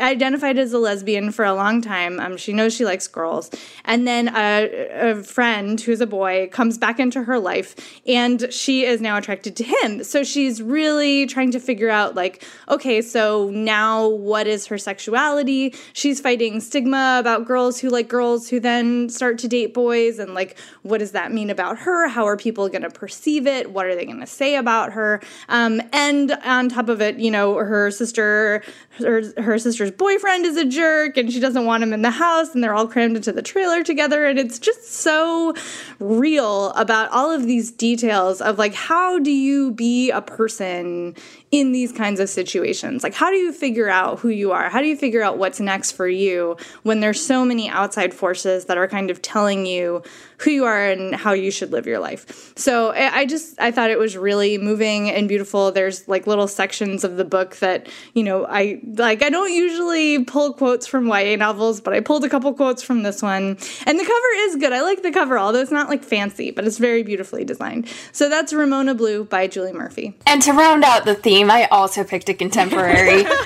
identified as a lesbian for a long time. Um, she knows she likes girls, and and then a, a friend who's a boy comes back into her life and she is now attracted to him. So she's really trying to figure out, like, okay, so now what is her sexuality? She's fighting stigma about girls who like girls who then start to date boys. And like, what does that mean about her? How are people going to perceive it? What are they going to say about her? Um, and on top of it, you know, her sister, her, her sister's boyfriend is a jerk and she doesn't want him in the house and they're all crammed into the trailer together and it's just so real about all of these details of like how do you be a person in these kinds of situations like how do you figure out who you are how do you figure out what's next for you when there's so many outside forces that are kind of telling you who you are and how you should live your life so i just i thought it was really moving and beautiful there's like little sections of the book that you know i like i don't usually pull quotes from ya novels but i pulled a couple quotes from this one and the cover is good. I like the cover, although it's not like fancy, but it's very beautifully designed. So that's Ramona Blue by Julie Murphy. And to round out the theme, I also picked a contemporary.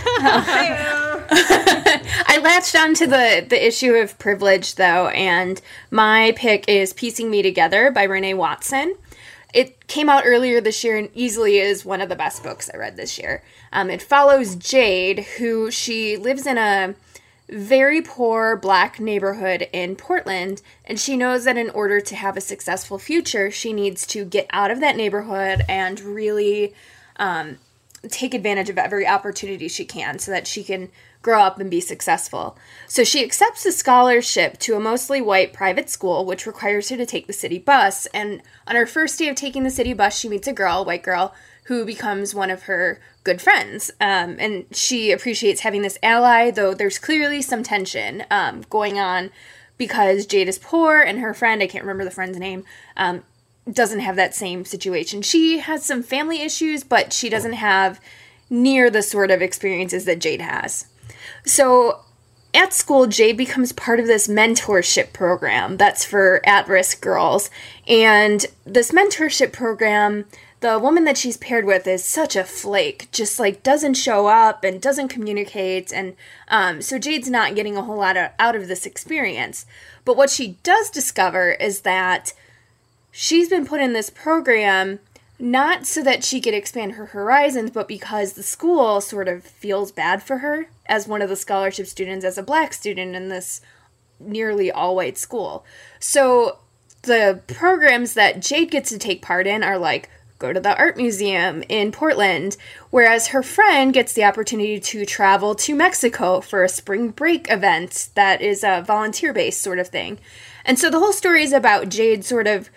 I latched onto the the issue of privilege though, and my pick is "Piecing Me Together" by Renee Watson. It came out earlier this year and easily is one of the best books I read this year. Um, it follows Jade, who she lives in a very poor black neighborhood in Portland, and she knows that in order to have a successful future, she needs to get out of that neighborhood and really um, take advantage of every opportunity she can so that she can grow up and be successful. So she accepts a scholarship to a mostly white private school, which requires her to take the city bus. And on her first day of taking the city bus, she meets a girl, a white girl, who becomes one of her good friends. Um, and she appreciates having this ally, though there's clearly some tension um, going on because Jade is poor and her friend, I can't remember the friend's name, um, doesn't have that same situation. She has some family issues, but she doesn't have near the sort of experiences that Jade has. So at school, Jade becomes part of this mentorship program that's for at risk girls. And this mentorship program the woman that she's paired with is such a flake, just like doesn't show up and doesn't communicate. And um, so Jade's not getting a whole lot of, out of this experience. But what she does discover is that she's been put in this program not so that she could expand her horizons, but because the school sort of feels bad for her as one of the scholarship students, as a black student in this nearly all white school. So the programs that Jade gets to take part in are like go to the art museum in Portland, whereas her friend gets the opportunity to travel to Mexico for a spring break event that is a volunteer based sort of thing. And so the whole story is about Jade sort of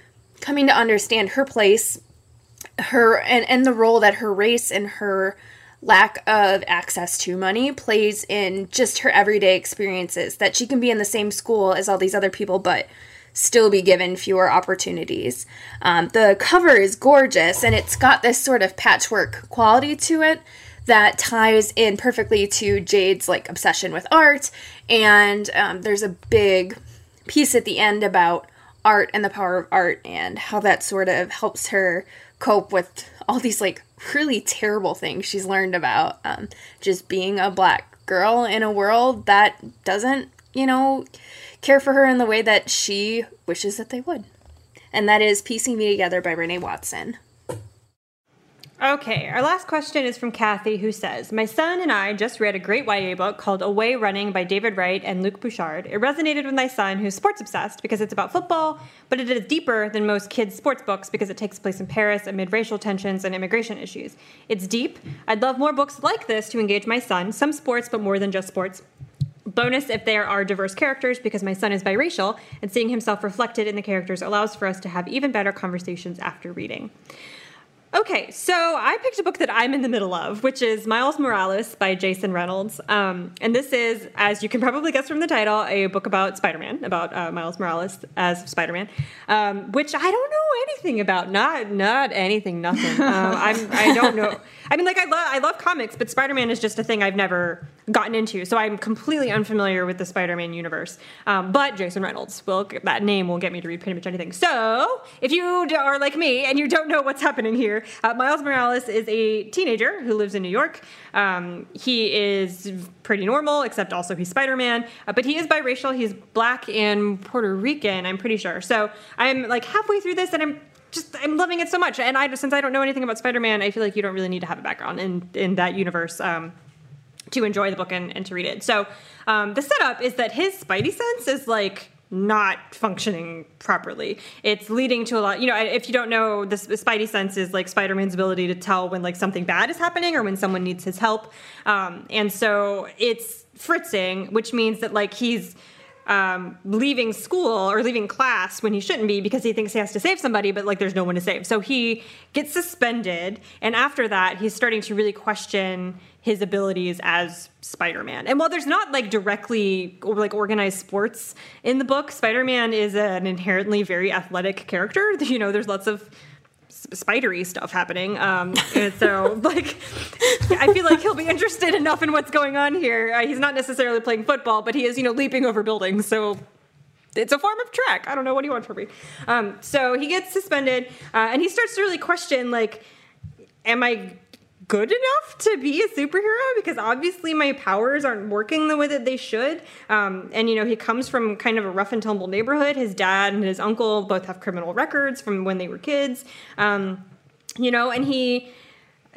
coming to understand her place, her and, and the role that her race and her lack of access to money plays in just her everyday experiences that she can be in the same school as all these other people but still be given fewer opportunities. Um, the cover is gorgeous and it's got this sort of patchwork quality to it that ties in perfectly to Jade's like obsession with art. And um, there's a big piece at the end about art and the power of art and how that sort of helps her cope with all these like really terrible things she's learned about um, just being a black girl in a world that doesn't, you know, care for her in the way that she wishes that they would. And that is Piecing Me Together by Renee Watson. Okay, our last question is from Kathy, who says My son and I just read a great YA book called Away Running by David Wright and Luc Bouchard. It resonated with my son, who's sports obsessed, because it's about football, but it is deeper than most kids' sports books because it takes place in Paris amid racial tensions and immigration issues. It's deep. I'd love more books like this to engage my son, some sports, but more than just sports. Bonus if there are diverse characters, because my son is biracial, and seeing himself reflected in the characters allows for us to have even better conversations after reading. Okay, so I picked a book that I'm in the middle of, which is Miles Morales by Jason Reynolds. Um, and this is, as you can probably guess from the title, a book about Spider Man, about uh, Miles Morales as Spider Man, um, which I don't know anything about. Not not anything, nothing. Um, I'm, I don't know. I mean, like, I, lo- I love comics, but Spider Man is just a thing I've never gotten into. So I'm completely unfamiliar with the Spider Man universe. Um, but Jason Reynolds, will that name will get me to read pretty much anything. So if you are like me and you don't know what's happening here, uh, Miles Morales is a teenager who lives in New York. Um, he is pretty normal, except also he's Spider Man. Uh, but he is biracial. He's black and Puerto Rican, I'm pretty sure. So I'm like halfway through this and I'm just I'm loving it so much. And I since I don't know anything about Spider Man, I feel like you don't really need to have a background in in that universe. Um, to enjoy the book and, and to read it. So um, the setup is that his spidey sense is like not functioning properly. It's leading to a lot, you know, if you don't know, the spidey sense is like Spider-Man's ability to tell when like something bad is happening or when someone needs his help. Um, and so it's fritzing, which means that like he's um, leaving school or leaving class when he shouldn't be because he thinks he has to save somebody, but like there's no one to save. So he gets suspended, and after that, he's starting to really question his abilities as Spider-Man. And while there's not like directly or like organized sports in the book, Spider-Man is an inherently very athletic character. You know, there's lots of spidery stuff happening. Um, and so, like, I feel like he'll be interested enough in what's going on here. Uh, he's not necessarily playing football, but he is, you know, leaping over buildings. So it's a form of track. I don't know what do you want from me. Um, so he gets suspended, uh, and he starts to really question, like, am I good enough to be a superhero because obviously my powers aren't working the way that they should. Um, and you know, he comes from kind of a rough and tumble neighborhood. His dad and his uncle both have criminal records from when they were kids. Um, you know, and he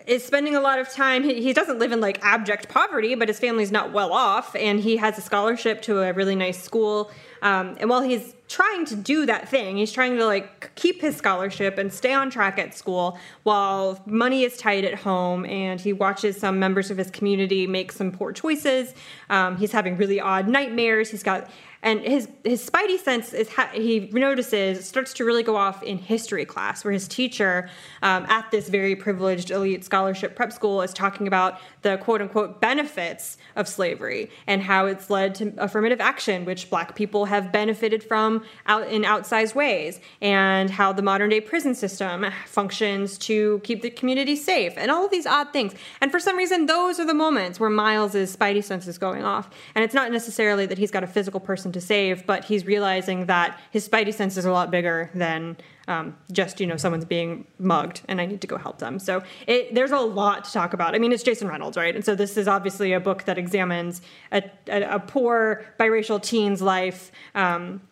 is spending a lot of time. He, he, doesn't live in like abject poverty, but his family's not well off, and he has a scholarship to a really nice school. Um, and while he's trying to do that thing, he's trying to like keep his scholarship and stay on track at school while money is tight at home, and he watches some members of his community make some poor choices. Um, he's having really odd nightmares. He's got and his his spidey sense is ha- he notices starts to really go off in history class where his teacher um, at this very privileged elite scholarship prep school is talking about the quote unquote benefits of slavery and how it's led to affirmative action which black people have benefited from out in outsized ways and how the modern day prison system functions to keep the community safe and all of these odd things. And for some reason those are the moments where miles's spidey sense is going off. And it's not necessarily that he's got a physical person to save, but he's realizing that his spidey sense is a lot bigger than um, just you know someone's being mugged and I need to go help them. So it, there's a lot to talk about. I mean, it's Jason Reynolds, right? And so this is obviously a book that examines a, a, a poor biracial teen's life. Um,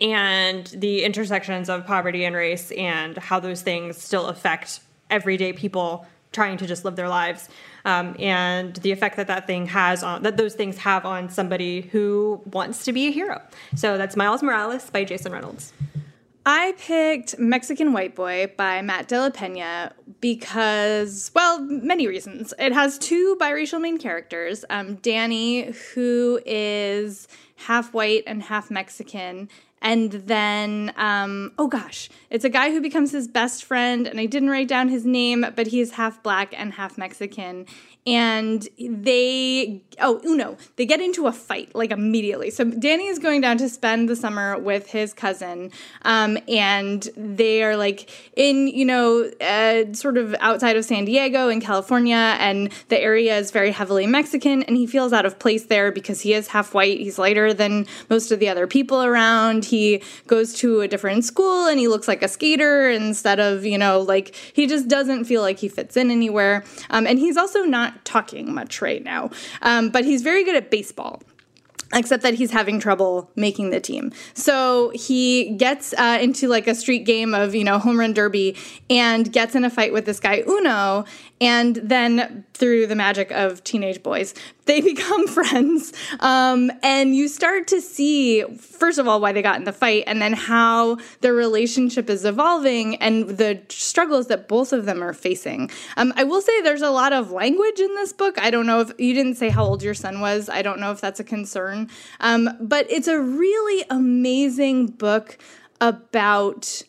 and the intersections of poverty and race and how those things still affect everyday people trying to just live their lives um, and the effect that that thing has on that those things have on somebody who wants to be a hero so that's miles morales by jason reynolds I picked Mexican White Boy by Matt De La Pena because, well, many reasons. It has two biracial main characters um, Danny, who is half white and half Mexican, and then, um, oh gosh, it's a guy who becomes his best friend, and I didn't write down his name, but he's half black and half Mexican. And they oh uno they get into a fight like immediately. So danny is going down to spend the summer with his cousin um, and they are like in you know uh, sort of outside of san diego in california and the area is very heavily mexican and he feels out of place there because he is half white. He's lighter than most of the other people around he goes to a different school and he looks like a skater instead of you know like he just doesn't feel like he fits in anywhere um, and he's also not talking much right now, um, but he's very good at baseball except that he's having trouble making the team. So he gets uh, into like a street game of, you know, home run derby and gets in a fight with this guy Uno and then through the magic of teenage boys, they become friends. Um, and you start to see, first of all, why they got in the fight, and then how their relationship is evolving and the struggles that both of them are facing. Um, I will say there's a lot of language in this book. I don't know if you didn't say how old your son was, I don't know if that's a concern. Um, but it's a really amazing book about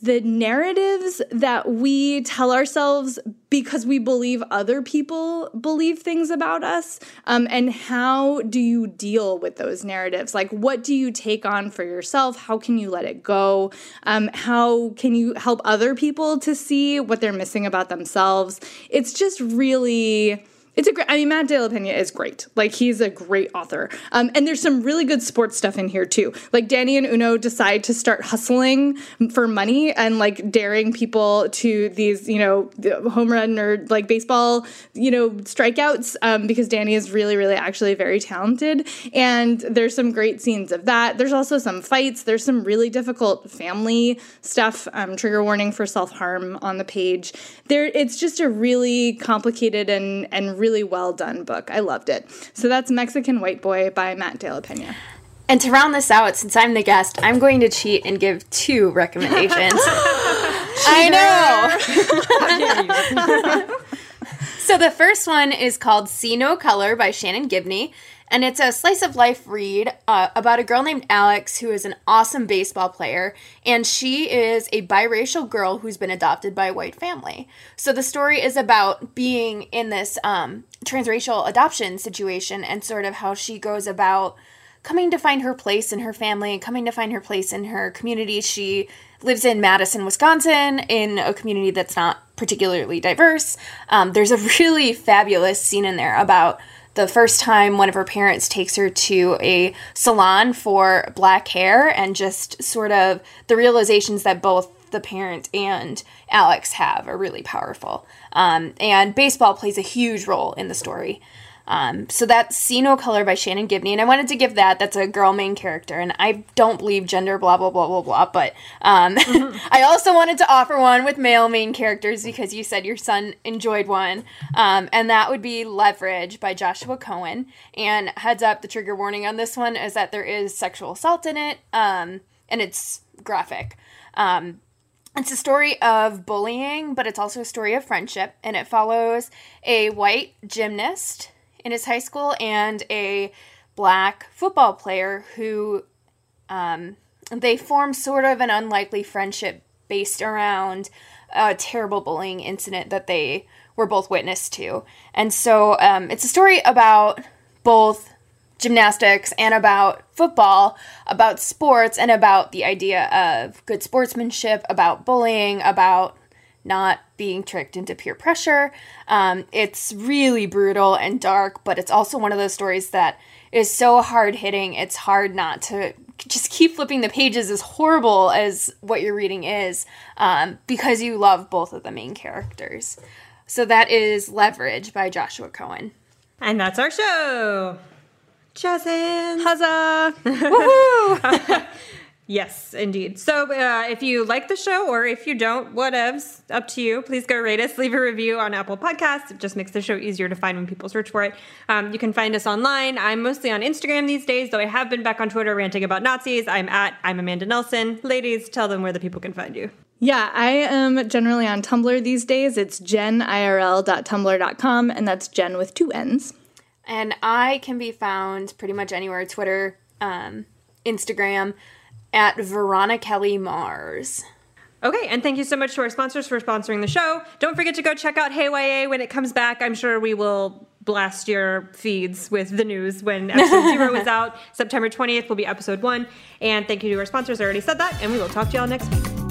the narratives that we tell ourselves because we believe other people believe things about us um, and how do you deal with those narratives? Like what do you take on for yourself? How can you let it go? Um, how can you help other people to see what they're missing about themselves? It's just really it's a great. I mean, Matt De La Pena is great. Like he's a great author. Um, and there's some really good sports stuff in here too. Like Danny and Uno decide to start hustling for money and like daring people to these, you know, home run or like baseball, you know, strikeouts um, because Danny is really, really actually very talented. And there's some great scenes of that. There's also some fights. There's some really difficult family stuff. Um, trigger warning for self harm on the page. There, it's just a really complicated and and really really well done book. I loved it. So that's Mexican White Boy by Matt De La Pena. And to round this out, since I'm the guest, I'm going to cheat and give two recommendations. I know. so the first one is called See No Color by Shannon Gibney and it's a slice of life read uh, about a girl named Alex who is an awesome baseball player, and she is a biracial girl who's been adopted by a white family. So the story is about being in this um, transracial adoption situation and sort of how she goes about coming to find her place in her family and coming to find her place in her community. She lives in Madison, Wisconsin, in a community that's not particularly diverse. Um, there's a really fabulous scene in there about the first time one of her parents takes her to a salon for black hair and just sort of the realizations that both the parent and Alex have are really powerful. Um, and baseball plays a huge role in the story. Um, so that's See No Color by Shannon Gibney, and I wanted to give that. That's a girl main character, and I don't believe gender, blah blah blah blah blah. But um, mm-hmm. I also wanted to offer one with male main characters because you said your son enjoyed one, um, and that would be Leverage by Joshua Cohen. And heads up, the trigger warning on this one is that there is sexual assault in it, um, and it's graphic. Um, it's a story of bullying, but it's also a story of friendship, and it follows a white gymnast in his high school and a black football player who um, they form sort of an unlikely friendship based around a terrible bullying incident that they were both witness to. And so um, it's a story about both gymnastics and about football, about sports, and about the idea of good sportsmanship, about bullying, about not being tricked into peer pressure. Um, it's really brutal and dark, but it's also one of those stories that is so hard hitting. It's hard not to just keep flipping the pages, as horrible as what you're reading is, um, because you love both of the main characters. So that is Leverage by Joshua Cohen. And that's our show. Jazz. Huzzah! Woohoo! yes, indeed. So uh, if you like the show or if you don't, whatevs, up to you. Please go rate us, leave a review on Apple Podcasts. It just makes the show easier to find when people search for it. Um, you can find us online. I'm mostly on Instagram these days, though I have been back on Twitter ranting about Nazis. I'm at I'm Amanda Nelson. Ladies, tell them where the people can find you. Yeah, I am generally on Tumblr these days. It's jennirl.tumblr.com, and that's Jen with two N's. And I can be found pretty much anywhere Twitter, um, Instagram, at Veronica Kelly Mars. Okay, and thank you so much to our sponsors for sponsoring the show. Don't forget to go check out Hey YA when it comes back. I'm sure we will blast your feeds with the news when episode zero is out. September 20th will be episode one. And thank you to our sponsors. I already said that, and we will talk to y'all next week.